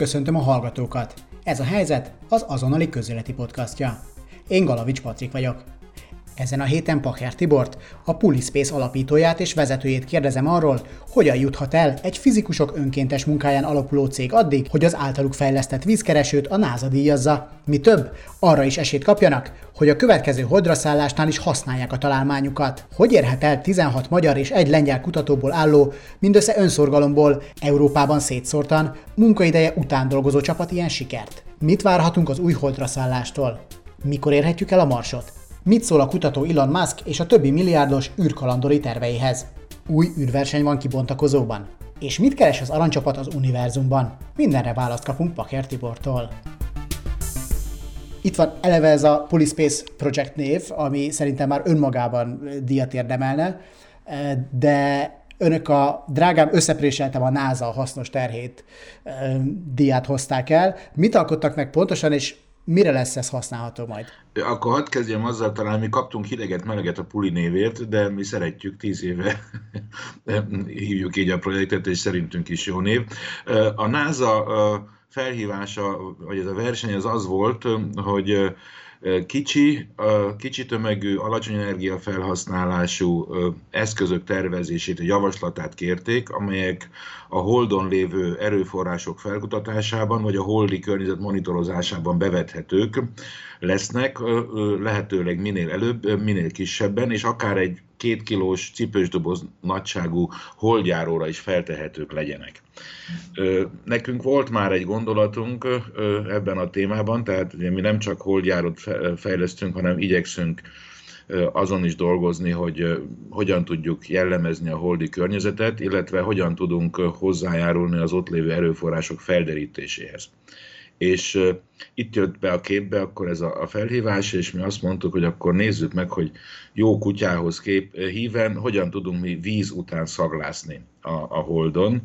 köszöntöm a hallgatókat. Ez a helyzet az azonnali közéleti podcastja. Én Galavics Patrik vagyok. Ezen a héten Pacher Tibort, a Pulispace alapítóját és vezetőjét kérdezem arról, hogyan juthat el egy fizikusok önkéntes munkáján alapuló cég addig, hogy az általuk fejlesztett vízkeresőt a NASA díjazza. Mi több, arra is esélyt kapjanak, hogy a következő hodraszállásnál is használják a találmányukat. Hogy érhet el 16 magyar és egy lengyel kutatóból álló, mindössze önszorgalomból, Európában szétszórtan, munkaideje után dolgozó csapat ilyen sikert? Mit várhatunk az új hodraszállástól? Mikor érhetjük el a marsot? Mit szól a kutató Elon Musk és a többi milliárdos űrkalandori terveihez? Új űrverseny van kibontakozóban. És mit keres az aranycsapat az univerzumban? Mindenre választ kapunk Paker Tibortól. Itt van eleve ez a Polyspace Project név, ami szerintem már önmagában díjat érdemelne, de önök a drágám összepréseltem a NASA hasznos terhét díját hozták el. Mit alkottak meg pontosan, és Mire lesz ez használható majd? Akkor hadd kezdjem azzal, talán mi kaptunk hideget, meleget a Puli névért, de mi szeretjük, tíz éve hívjuk így a projektet, és szerintünk is jó név. A NASA felhívása, vagy ez a verseny az az volt, hogy Kicsi, kicsi tömegű, alacsony energiafelhasználású eszközök tervezését, javaslatát kérték, amelyek a holdon lévő erőforrások felkutatásában, vagy a holdi környezet monitorozásában bevethetők lesznek, lehetőleg minél előbb, minél kisebben, és akár egy két kilós cipősdoboz nagyságú holdjáróra is feltehetők legyenek. Nekünk volt már egy gondolatunk ebben a témában, tehát mi nem csak holdjárót fejlesztünk, hanem igyekszünk azon is dolgozni, hogy hogyan tudjuk jellemezni a holdi környezetet, illetve hogyan tudunk hozzájárulni az ott lévő erőforrások felderítéséhez. És itt jött be a képbe akkor ez a, a felhívás, és mi azt mondtuk, hogy akkor nézzük meg, hogy jó kutyához kép híven, hogyan tudunk mi víz után szaglászni a, a Holdon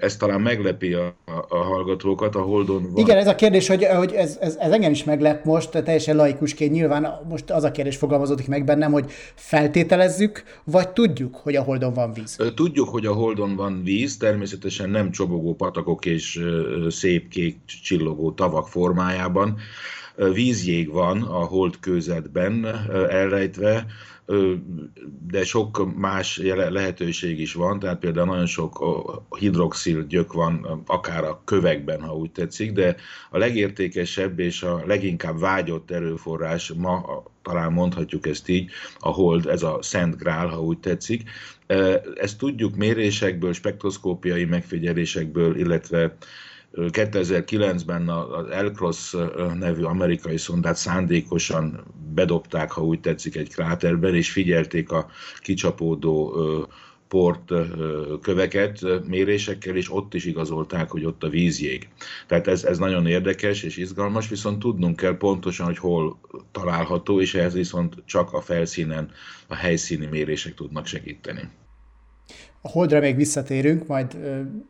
ez talán meglepi a, a, hallgatókat, a Holdon van. Igen, ez a kérdés, hogy, hogy ez, ez, ez engem is meglep most, teljesen laikusként nyilván most az a kérdés fogalmazódik meg bennem, hogy feltételezzük, vagy tudjuk, hogy a Holdon van víz? Tudjuk, hogy a Holdon van víz, természetesen nem csobogó patakok és szép kék csillogó tavak formájában. Vízjég van a hold közetben elrejtve, de sok más lehetőség is van, tehát például nagyon sok hidroxil gyök van, akár a kövekben, ha úgy tetszik, de a legértékesebb és a leginkább vágyott erőforrás ma, talán mondhatjuk ezt így, a hold, ez a Szent Grál, ha úgy tetszik. Ezt tudjuk mérésekből, spektroszkópiai megfigyelésekből, illetve 2009-ben az Elcross nevű amerikai szondát szándékosan bedobták, ha úgy tetszik, egy kráterben, és figyelték a kicsapódó port köveket mérésekkel, és ott is igazolták, hogy ott a vízjég. Tehát ez, ez nagyon érdekes és izgalmas, viszont tudnunk kell pontosan, hogy hol található, és ehhez viszont csak a felszínen a helyszíni mérések tudnak segíteni. A Holdra még visszatérünk, majd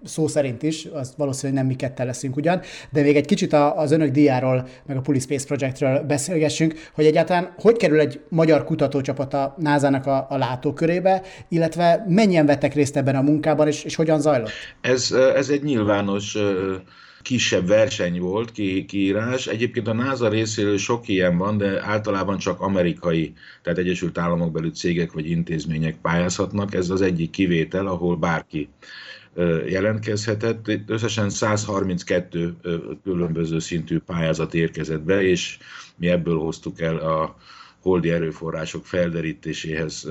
szó szerint is, az valószínűleg nem mi ketten leszünk ugyan, de még egy kicsit az önök diáról, meg a Pulispace Projectről beszélgessünk, hogy egyáltalán hogy kerül egy magyar kutatócsapat a NASA-nak a, a látókörébe, illetve mennyien vettek részt ebben a munkában, és, és hogyan zajlott? Ez, ez egy nyilvános kisebb verseny volt, ki, kiírás. Egyébként a NASA részéről sok ilyen van, de általában csak amerikai, tehát Egyesült Államok belül cégek vagy intézmények pályázhatnak. Ez az egyik kivétel, ahol bárki jelentkezhetett. Összesen 132 különböző szintű pályázat érkezett be, és mi ebből hoztuk el a holdi erőforrások felderítéséhez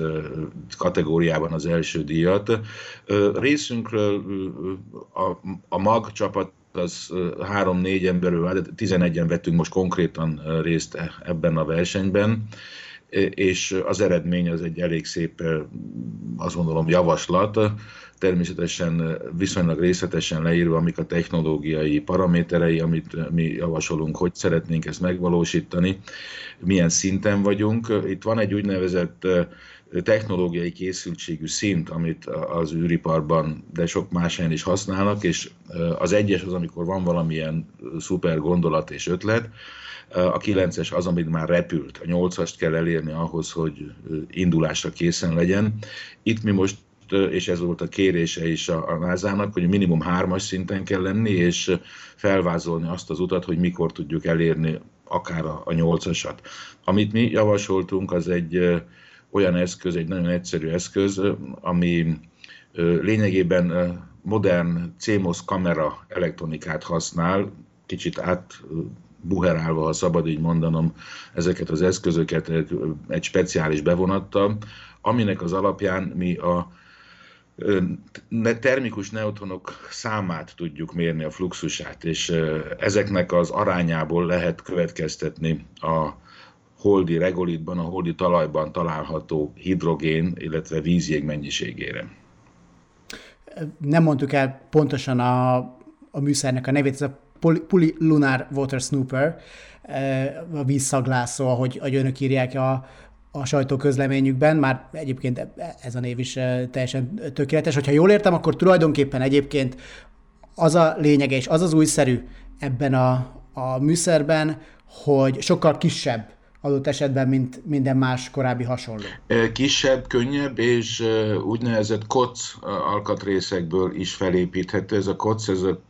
kategóriában az első díjat. Részünkről a, a MAG csapat az három-négy emberről áll, de 11-en vettünk most konkrétan részt e, ebben a versenyben, és az eredmény az egy elég szép, azt gondolom, javaslat, természetesen viszonylag részletesen leírva, amik a technológiai paraméterei, amit mi javasolunk, hogy szeretnénk ezt megvalósítani, milyen szinten vagyunk. Itt van egy úgynevezett technológiai készültségű szint, amit az űriparban, de sok más helyen is használnak, és az egyes az, amikor van valamilyen szuper gondolat és ötlet, a kilences az, amit már repült. A nyolcast kell elérni ahhoz, hogy indulásra készen legyen. Itt mi most, és ez volt a kérése is a, a NASA-nak, hogy minimum hármas szinten kell lenni, és felvázolni azt az utat, hogy mikor tudjuk elérni akár a, a nyolcasat. Amit mi javasoltunk, az egy olyan eszköz, egy nagyon egyszerű eszköz, ami lényegében modern CMOS kamera elektronikát használ, kicsit át buherálva, ha szabad így mondanom, ezeket az eszközöket egy speciális bevonattal, aminek az alapján mi a termikus neutronok számát tudjuk mérni, a fluxusát, és ezeknek az arányából lehet következtetni a holdi regolitban, a holdi talajban található hidrogén, illetve vízjég mennyiségére. Nem mondtuk el pontosan a, a műszernek a nevét, ez a Lunar Water Snooper, a vízszaglászó, ahogy, ahogy önök írják a, a sajtóközleményükben, már egyébként ez a név is teljesen tökéletes. Hogyha jól értem, akkor tulajdonképpen egyébként az a lényege és az az újszerű ebben a, a műszerben, hogy sokkal kisebb adott esetben, mint minden más korábbi hasonló. Kisebb, könnyebb, és úgynevezett koc alkatrészekből is felépíthető. Ez a koc, ez a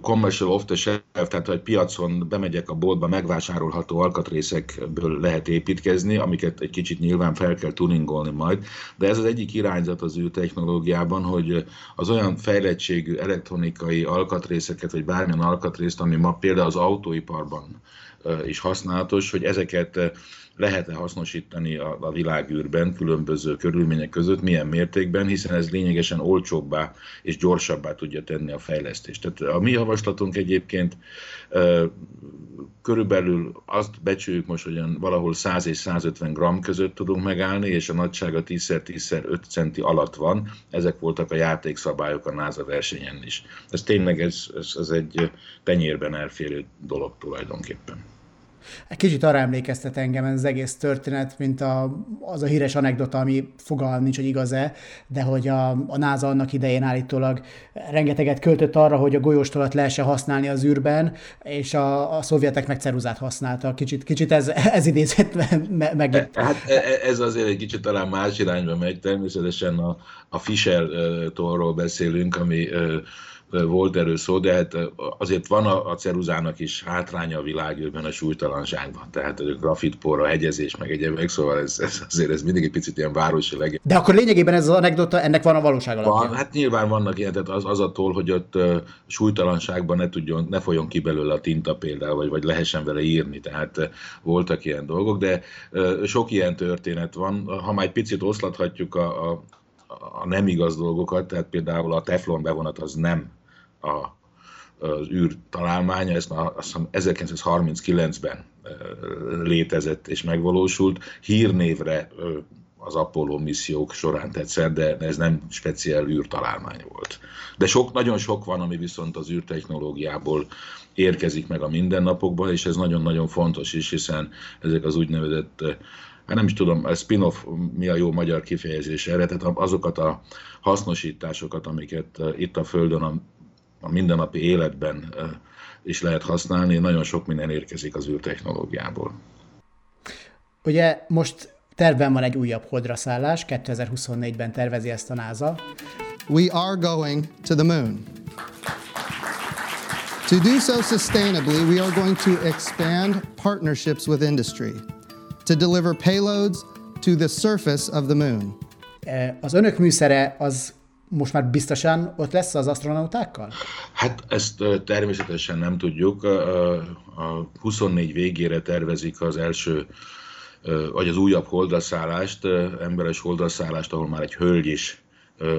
commercial off the shelf, tehát hogy piacon bemegyek a boltba, megvásárolható alkatrészekből lehet építkezni, amiket egy kicsit nyilván fel kell tuningolni majd, de ez az egyik irányzat az technológiában, hogy az olyan fejlettségű elektronikai alkatrészeket, vagy bármilyen alkatrészt, ami ma például az autóiparban is használatos, hogy ezeket lehet-e hasznosítani a, a világűrben különböző körülmények között, milyen mértékben, hiszen ez lényegesen olcsóbbá és gyorsabbá tudja tenni a fejlesztést. Tehát a mi javaslatunk egyébként körülbelül azt becsüljük most, hogy valahol 100 és 150 gram között tudunk megállni, és a nagysága 10x10x5 centi alatt van. Ezek voltak a játékszabályok a NASA versenyen is. Ez tényleg ez, ez, ez egy tenyérben elférő dolog tulajdonképpen. Egy kicsit arra emlékeztet engem ez az egész történet, mint a, az a híres anekdota, ami fogalmam nincs, hogy igaz-e, de hogy a, a NASA annak idején állítólag rengeteget költött arra, hogy a golyóstolat lehessen használni az űrben, és a, a szovjetek meg ceruzát használtak. Kicsit, kicsit ez, ez idézett meg. Hát e, e, ez azért egy kicsit talán más irányba megy, természetesen a, a Fischer tolról beszélünk, ami volt erről szó, de hát azért van a, a ceruzának is hátránya a világűrben a súlytalanságban. Tehát a grafitpor, a hegyezés, meg egyébként, szóval ez, ez, azért ez mindig egy picit ilyen városi legend. De akkor lényegében ez az anekdota, ennek van a valóság alapja. Van, hát nyilván vannak ilyen, tehát az, az attól, hogy ott uh, súlytalanságban ne, tudjon, ne folyjon ki belőle a tinta például, vagy, vagy lehessen vele írni, tehát uh, voltak ilyen dolgok, de uh, sok ilyen történet van. Ha már egy picit oszlathatjuk a, a a nem igaz dolgokat, tehát például a teflon bevonat az nem a, az űr találmánya, ezt már azt hiszem 1939-ben létezett és megvalósült. Hírnévre az Apollo missziók során tetszett, de ez nem speciál űrtalálmány volt. De sok, nagyon sok van, ami viszont az űrtechnológiából érkezik meg a mindennapokban, és ez nagyon-nagyon fontos is, hiszen ezek az úgynevezett hát nem is tudom, a spin-off mi a jó magyar kifejezés erre, tehát azokat a hasznosításokat, amiket itt a Földön a a mindennapi életben is lehet használni, nagyon sok minden érkezik az űrtechnológiából. Ugye most tervben van egy újabb holdra szállás, 2024-ben tervezi ezt a NASA. We are going to the moon. To do so sustainably, we are going to expand partnerships with industry to deliver payloads to the surface of the moon. Az önök műszere az most már biztosan ott lesz az astronautákkal? Hát ezt természetesen nem tudjuk. A 24 végére tervezik az első, vagy az újabb holdaszállást, emberes holdaszállást, ahol már egy hölgy is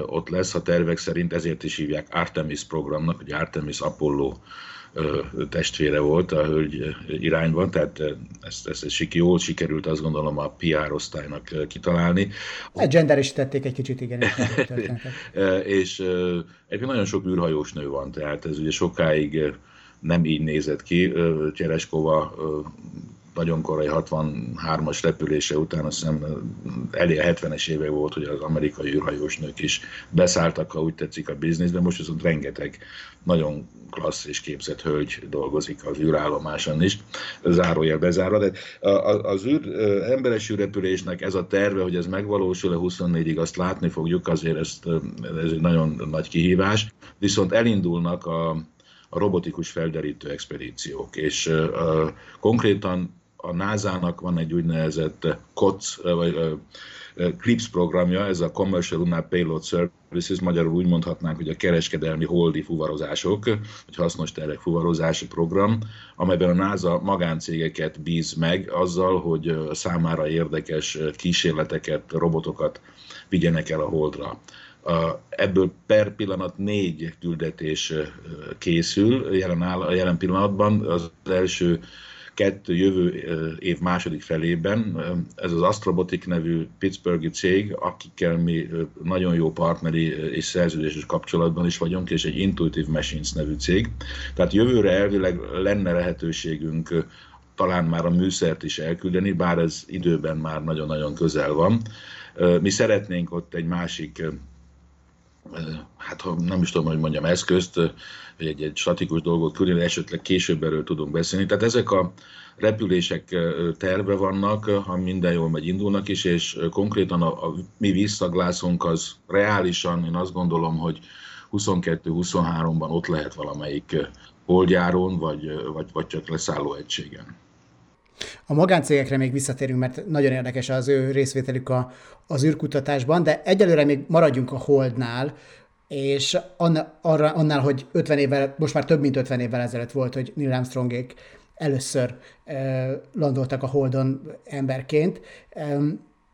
ott lesz a tervek szerint, ezért is hívják Artemis programnak, hogy Artemis Apollo testvére volt a hölgy irányban, tehát ezt, ezt, ezt jól sikerült azt gondolom a PR osztálynak kitalálni. Hát genderesítették egy kicsit, igen. és egyébként nagyon sok űrhajós nő van, tehát ez ugye sokáig nem így nézett ki. Csereskova nagyon korai 63-as repülése után, azt hiszem elé a 70-es éve volt, hogy az amerikai űrhajós nők is beszálltak, ha úgy tetszik a bizniszbe, most viszont rengeteg nagyon klassz és képzett hölgy dolgozik az űrállomáson is, zárójel bezárva, de az űr, emberes űrrepülésnek ez a terve, hogy ez megvalósul-e 24-ig, azt látni fogjuk, azért ezt, ez egy nagyon nagy kihívás, viszont elindulnak a, a robotikus felderítő expedíciók, és uh, konkrétan a NASA-nak van egy úgynevezett COTS, vagy CLIPS programja, ez a Commercial Lunar Payload Services, magyarul úgy mondhatnánk, hogy a kereskedelmi holdi fuvarozások, vagy hasznos terek fuvarozási program, amelyben a NASA magáncégeket bíz meg azzal, hogy számára érdekes kísérleteket, robotokat vigyenek el a holdra. Ebből per pillanat négy küldetés készül jelen, áll, jelen pillanatban. Az első kettő jövő év második felében. Ez az Astrobotic nevű Pittsburghi cég, akikkel mi nagyon jó partneri és szerződéses kapcsolatban is vagyunk, és egy Intuitive Machines nevű cég. Tehát jövőre elvileg lenne lehetőségünk talán már a műszert is elküldeni, bár ez időben már nagyon-nagyon közel van. Mi szeretnénk ott egy másik hát nem is tudom, hogy mondjam, eszközt, vagy egy, egy statikus dolgot küldeni, esetleg később erről tudunk beszélni. Tehát ezek a repülések terve vannak, ha minden jól megy, indulnak is, és konkrétan a, a mi visszaglászunk az reálisan, én azt gondolom, hogy 22-23-ban ott lehet valamelyik holdjáron, vagy, vagy, vagy csak leszálló egységen. A magáncégekre még visszatérünk, mert nagyon érdekes az ő részvételük a, az űrkutatásban, de egyelőre még maradjunk a Holdnál, és arra, annál, hogy 50 évvel, most már több mint 50 évvel ezelőtt volt, hogy Neil Armstrongék először landoltak a Holdon emberként.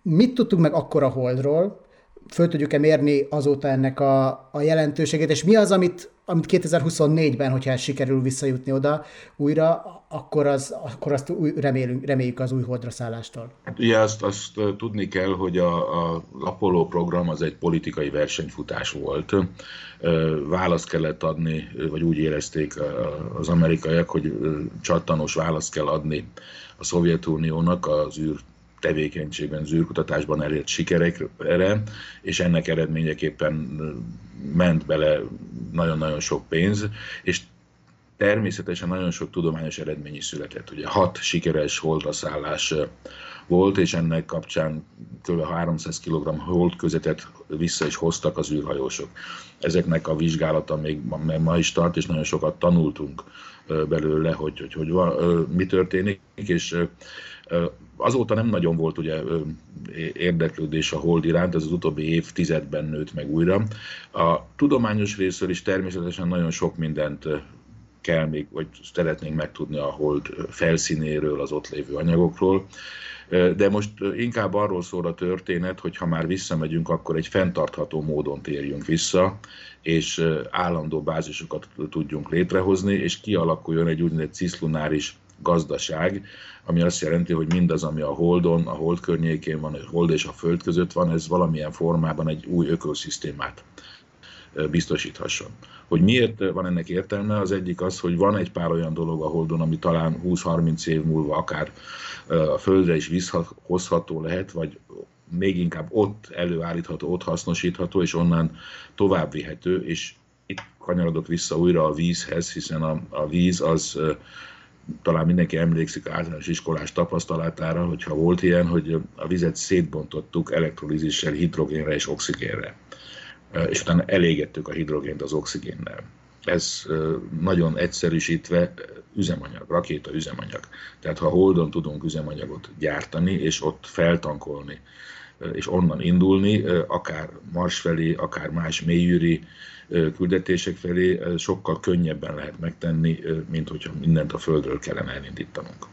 Mit tudtunk meg akkor a Holdról? Föl tudjuk-e mérni azóta ennek a, a jelentőségét, és mi az, amit amit 2024-ben, hogyha sikerül visszajutni oda újra, akkor, az, akkor azt új, remélünk, reméljük az új holdra szállástól. Hát ugye azt, azt tudni kell, hogy a, a Apollo program az egy politikai versenyfutás volt. Választ kellett adni, vagy úgy érezték az amerikaiak, hogy csattanos választ kell adni a Szovjetuniónak az űr tevékenységben, zűrkutatásban elért sikerekre, és ennek eredményeképpen ment bele nagyon-nagyon sok pénz, és természetesen nagyon sok tudományos eredmény is született. Ugye hat sikeres holdraszállás volt, és ennek kapcsán kb. 300 kg hold közetet vissza is hoztak az űrhajósok. Ezeknek a vizsgálata még ma is tart, és nagyon sokat tanultunk belőle, hogy, hogy, hogy mi történik, és Azóta nem nagyon volt ugye érdeklődés a hold iránt, ez az utóbbi évtizedben nőtt meg újra. A tudományos részről is természetesen nagyon sok mindent kell még, vagy szeretnénk megtudni a hold felszínéről, az ott lévő anyagokról. De most inkább arról szól a történet, hogy ha már visszamegyünk, akkor egy fenntartható módon térjünk vissza, és állandó bázisokat tudjunk létrehozni, és kialakuljon egy úgynevezett ciszlunáris gazdaság, ami azt jelenti, hogy mindaz, ami a Holdon, a Hold környékén van, a Hold és a Föld között van, ez valamilyen formában egy új ökoszisztémát biztosíthasson. Hogy miért van ennek értelme? Az egyik az, hogy van egy pár olyan dolog a Holdon, ami talán 20-30 év múlva akár a Földre is visszahozható lehet, vagy még inkább ott előállítható, ott hasznosítható, és onnan tovább vihető, és itt kanyarodok vissza újra a vízhez, hiszen a, a víz az talán mindenki emlékszik általános iskolás tapasztalatára, hogyha volt ilyen, hogy a vizet szétbontottuk elektrolízissel hidrogénre és oxigénre, és utána elégettük a hidrogént az oxigénnel. Ez nagyon egyszerűsítve üzemanyag, rakéta üzemanyag. Tehát ha Holdon tudunk üzemanyagot gyártani, és ott feltankolni, és onnan indulni, akár Mars felé, akár más mélyűri küldetések felé sokkal könnyebben lehet megtenni, mint hogyha mindent a Földről kellene elindítanunk.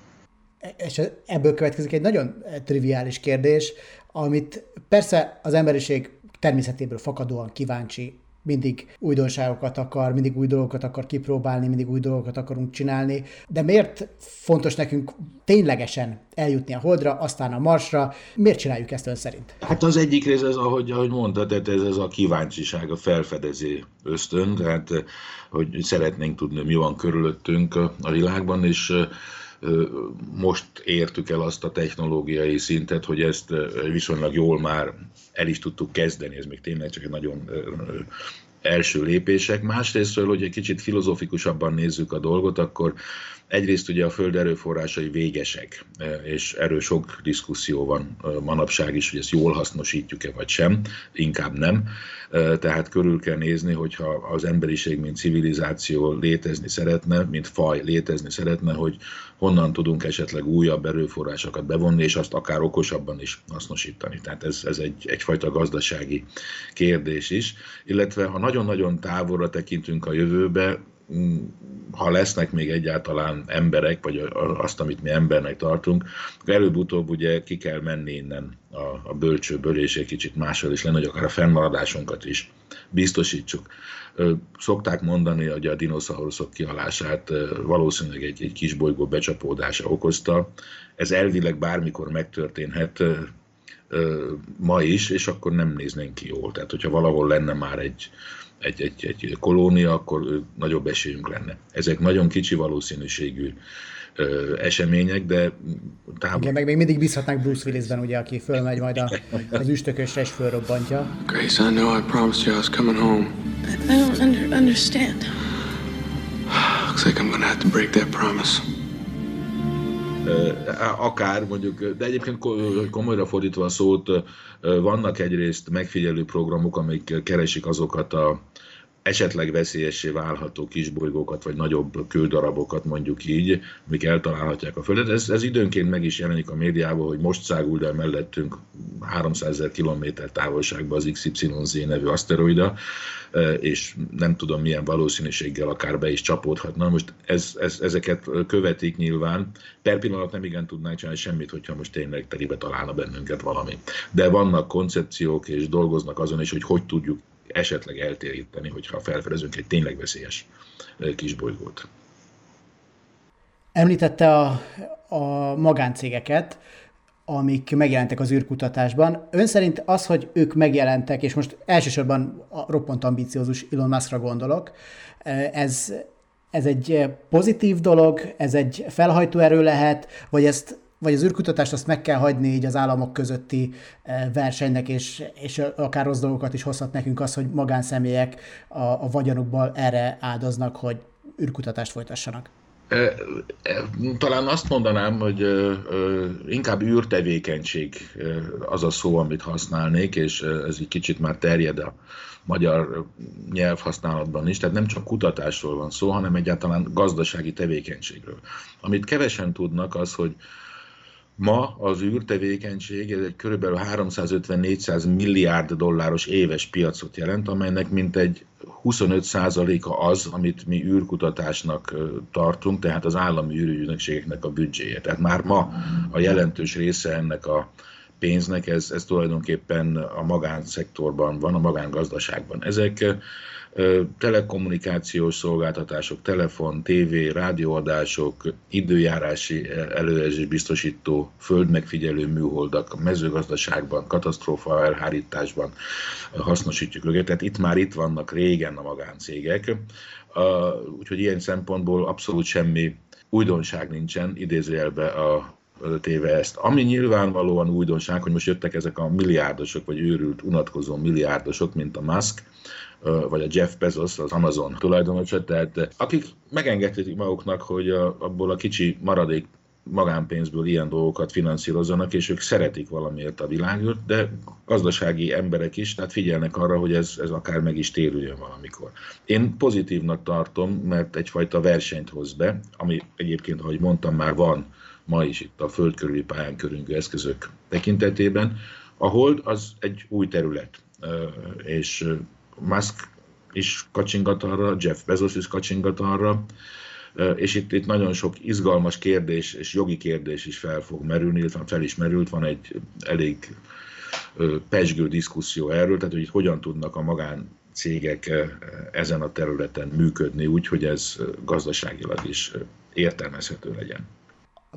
És ebből következik egy nagyon triviális kérdés, amit persze az emberiség természetéből fakadóan kíváncsi mindig újdonságokat akar, mindig új dolgokat akar kipróbálni, mindig új dolgokat akarunk csinálni, de miért fontos nekünk ténylegesen eljutni a Holdra, aztán a Marsra? Miért csináljuk ezt ön szerint? Hát az egyik rész az, ahogy, ahogy mondtad, ez, ez a kíváncsiság, a felfedezé ösztön, tehát hogy szeretnénk tudni, mi van körülöttünk a világban, és most értük el azt a technológiai szintet, hogy ezt viszonylag jól már el is tudtuk kezdeni, ez még tényleg csak egy nagyon első lépések. Másrésztről, hogy egy kicsit filozofikusabban nézzük a dolgot, akkor egyrészt ugye a föld erőforrásai végesek, e, és erről sok diszkuszió van e, manapság is, hogy ezt jól hasznosítjuk-e vagy sem, inkább nem. E, tehát körül kell nézni, hogyha az emberiség, mint civilizáció létezni szeretne, mint faj létezni szeretne, hogy honnan tudunk esetleg újabb erőforrásokat bevonni, és azt akár okosabban is hasznosítani. Tehát ez, ez egy, egyfajta gazdasági kérdés is. Illetve ha nagyon-nagyon távolra tekintünk a jövőbe, mm, ha lesznek még egyáltalán emberek, vagy azt, amit mi embernek tartunk, akkor előbb-utóbb ugye ki kell menni innen a, a bölcsőből, és egy kicsit máshol is lenne, hogy akár a fennmaradásunkat is biztosítsuk. Szokták mondani, hogy a dinoszauruszok kihalását valószínűleg egy, egy kis bolygó becsapódása okozta. Ez elvileg bármikor megtörténhet ma is, és akkor nem néznénk ki jól. Tehát, hogyha valahol lenne már egy, egy, egy, egy kolónia, akkor nagyobb esélyünk lenne. Ezek nagyon kicsi valószínűségű ö, események, de távol... Igen, meg még mindig bízhatnánk Bruce Willisben, ugye, aki fölmegy majd a, az üstökösre és fölrobbantja. Grace, I know I promised you I was coming home. I, I don't under, understand. Looks like I'm gonna have to break that promise akár mondjuk, de egyébként komolyra fordítva a szót, vannak egyrészt megfigyelő programok, amik keresik azokat a esetleg veszélyessé válható kisbolygókat, vagy nagyobb küldarabokat mondjuk így, amik eltalálhatják a Földet. Ez, ez időnként meg is jelenik a médiában, hogy most száguld el mellettünk 300 ezer kilométer távolságban az XYZ nevű aszteroida, e, és nem tudom milyen valószínűséggel akár be is csapódhatna. Most ez, ez, ezeket követik nyilván. Per pillanat nem igen tudnánk csinálni semmit, hogyha most tényleg telibe találna bennünket valami. De vannak koncepciók, és dolgoznak azon is, hogy hogy tudjuk esetleg eltéríteni, hogyha felfedezünk egy tényleg veszélyes kisbolygót. Említette a, a magáncégeket, amik megjelentek az űrkutatásban. Ön szerint az, hogy ők megjelentek, és most elsősorban a roppant ambiciózus Elon Muskra gondolok, ez, ez egy pozitív dolog, ez egy felhajtó erő lehet, vagy ezt vagy az űrkutatást azt meg kell hagyni így az államok közötti eh, versenynek, és, és akár rossz dolgokat is hozhat nekünk az, hogy magánszemélyek a, a vagyonukból erre áldoznak, hogy űrkutatást folytassanak. Talán azt mondanám, hogy inkább űrtevékenység az a szó, amit használnék, és ez egy kicsit már terjed a magyar nyelvhasználatban is, tehát nem csak kutatásról van szó, hanem egyáltalán gazdasági tevékenységről. Amit kevesen tudnak az, hogy Ma az űrtevékenység ez egy kb. 350-400 milliárd dolláros éves piacot jelent, amelynek mintegy 25%-a az, amit mi űrkutatásnak tartunk, tehát az állami űrügynökségeknek a büdzséje. Tehát már ma a jelentős része ennek a pénznek, ez, ez tulajdonképpen a magánszektorban van, a magángazdaságban. Ezek telekommunikációs szolgáltatások, telefon, tévé, rádióadások, időjárási előjelzés biztosító, földmegfigyelő műholdak, mezőgazdaságban, katasztrófa elhárításban hasznosítjuk őket. Tehát itt már itt vannak régen a magáncégek, úgyhogy ilyen szempontból abszolút semmi újdonság nincsen, idézőjelbe a téve ezt. Ami nyilvánvalóan újdonság, hogy most jöttek ezek a milliárdosok, vagy őrült, unatkozó milliárdosok, mint a Musk, vagy a Jeff Bezos, az Amazon tulajdonosa, tehát akik megengedhetik maguknak, hogy a, abból a kicsi maradék magánpénzből ilyen dolgokat finanszírozzanak, és ők szeretik valamiért a világot, de gazdasági emberek is, tehát figyelnek arra, hogy ez, ez akár meg is térüljön valamikor. Én pozitívnak tartom, mert egyfajta versenyt hoz be, ami egyébként, ahogy mondtam, már van ma is itt a föld körüli pályán körünkő eszközök tekintetében. A hold az egy új terület, és Musk is kacsingat arra, Jeff Bezos is kacsingat arra, és itt, itt nagyon sok izgalmas kérdés és jogi kérdés is fel fog merülni, illetve fel is merült, van egy elég pesgő diszkuszió erről, tehát hogy itt hogyan tudnak a magán cégek ezen a területen működni úgy, hogy ez gazdaságilag is értelmezhető legyen.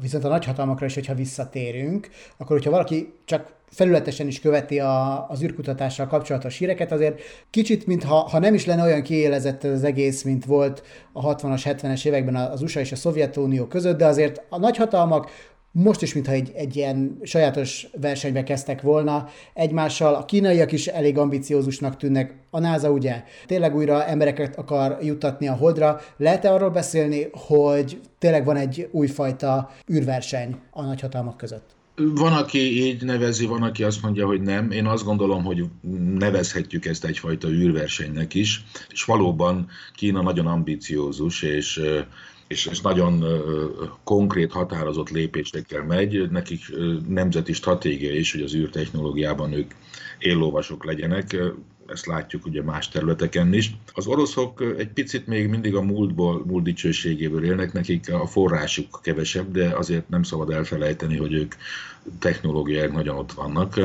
Viszont a nagyhatalmakra is, hogyha visszatérünk, akkor hogyha valaki csak felületesen is követi a, az űrkutatással kapcsolatos híreket, azért kicsit, mintha ha nem is lenne olyan kiélezett az egész, mint volt a 60-as, 70-es években az USA és a Szovjetunió között, de azért a nagyhatalmak most is, mintha egy, egy ilyen sajátos versenybe kezdtek volna egymással. A kínaiak is elég ambiciózusnak tűnnek. A NASA ugye tényleg újra embereket akar juttatni a holdra. Lehet-e arról beszélni, hogy tényleg van egy újfajta űrverseny a nagyhatalmak között? Van, aki így nevezi, van, aki azt mondja, hogy nem. Én azt gondolom, hogy nevezhetjük ezt egyfajta űrversenynek is, és valóban Kína nagyon ambiciózus, és és, és nagyon konkrét, határozott lépésekkel megy. Nekik nemzeti stratégia is, hogy az űrtechnológiában ők éllovasok legyenek ezt látjuk ugye más területeken is. Az oroszok egy picit még mindig a múltból, múlt dicsőségéből élnek, nekik a forrásuk kevesebb, de azért nem szabad elfelejteni, hogy ők technológiák nagyon ott vannak.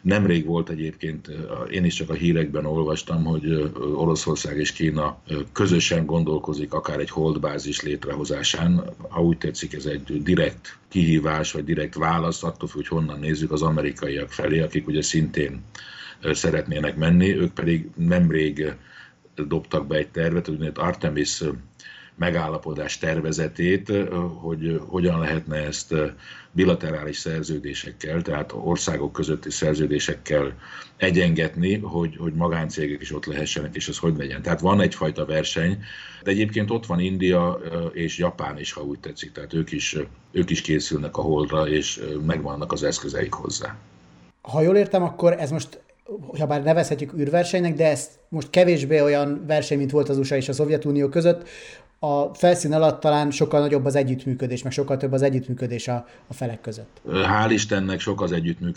Nemrég volt egyébként, én is csak a hírekben olvastam, hogy Oroszország és Kína közösen gondolkozik akár egy holdbázis létrehozásán. Ha úgy tetszik, ez egy direkt kihívás, vagy direkt válasz, attól hogy honnan nézzük az amerikaiak felé, akik ugye szintén szeretnének menni, ők pedig nemrég dobtak be egy tervet, úgynevezett Artemis megállapodás tervezetét, hogy hogyan lehetne ezt bilaterális szerződésekkel, tehát országok közötti szerződésekkel egyengetni, hogy, hogy magáncégek is ott lehessenek, és ez hogy legyen. Tehát van egyfajta verseny, de egyébként ott van India és Japán is, ha úgy tetszik, tehát ők is, ők is készülnek a holdra, és megvannak az eszközeik hozzá. Ha jól értem, akkor ez most ha bár nevezhetjük űrversenynek, de ez most kevésbé olyan verseny, mint volt az USA és a Szovjetunió között, a felszín alatt talán sokkal nagyobb az együttműködés, meg sokkal több az együttműködés a, a felek között. Hál' Istennek sok az együttműködés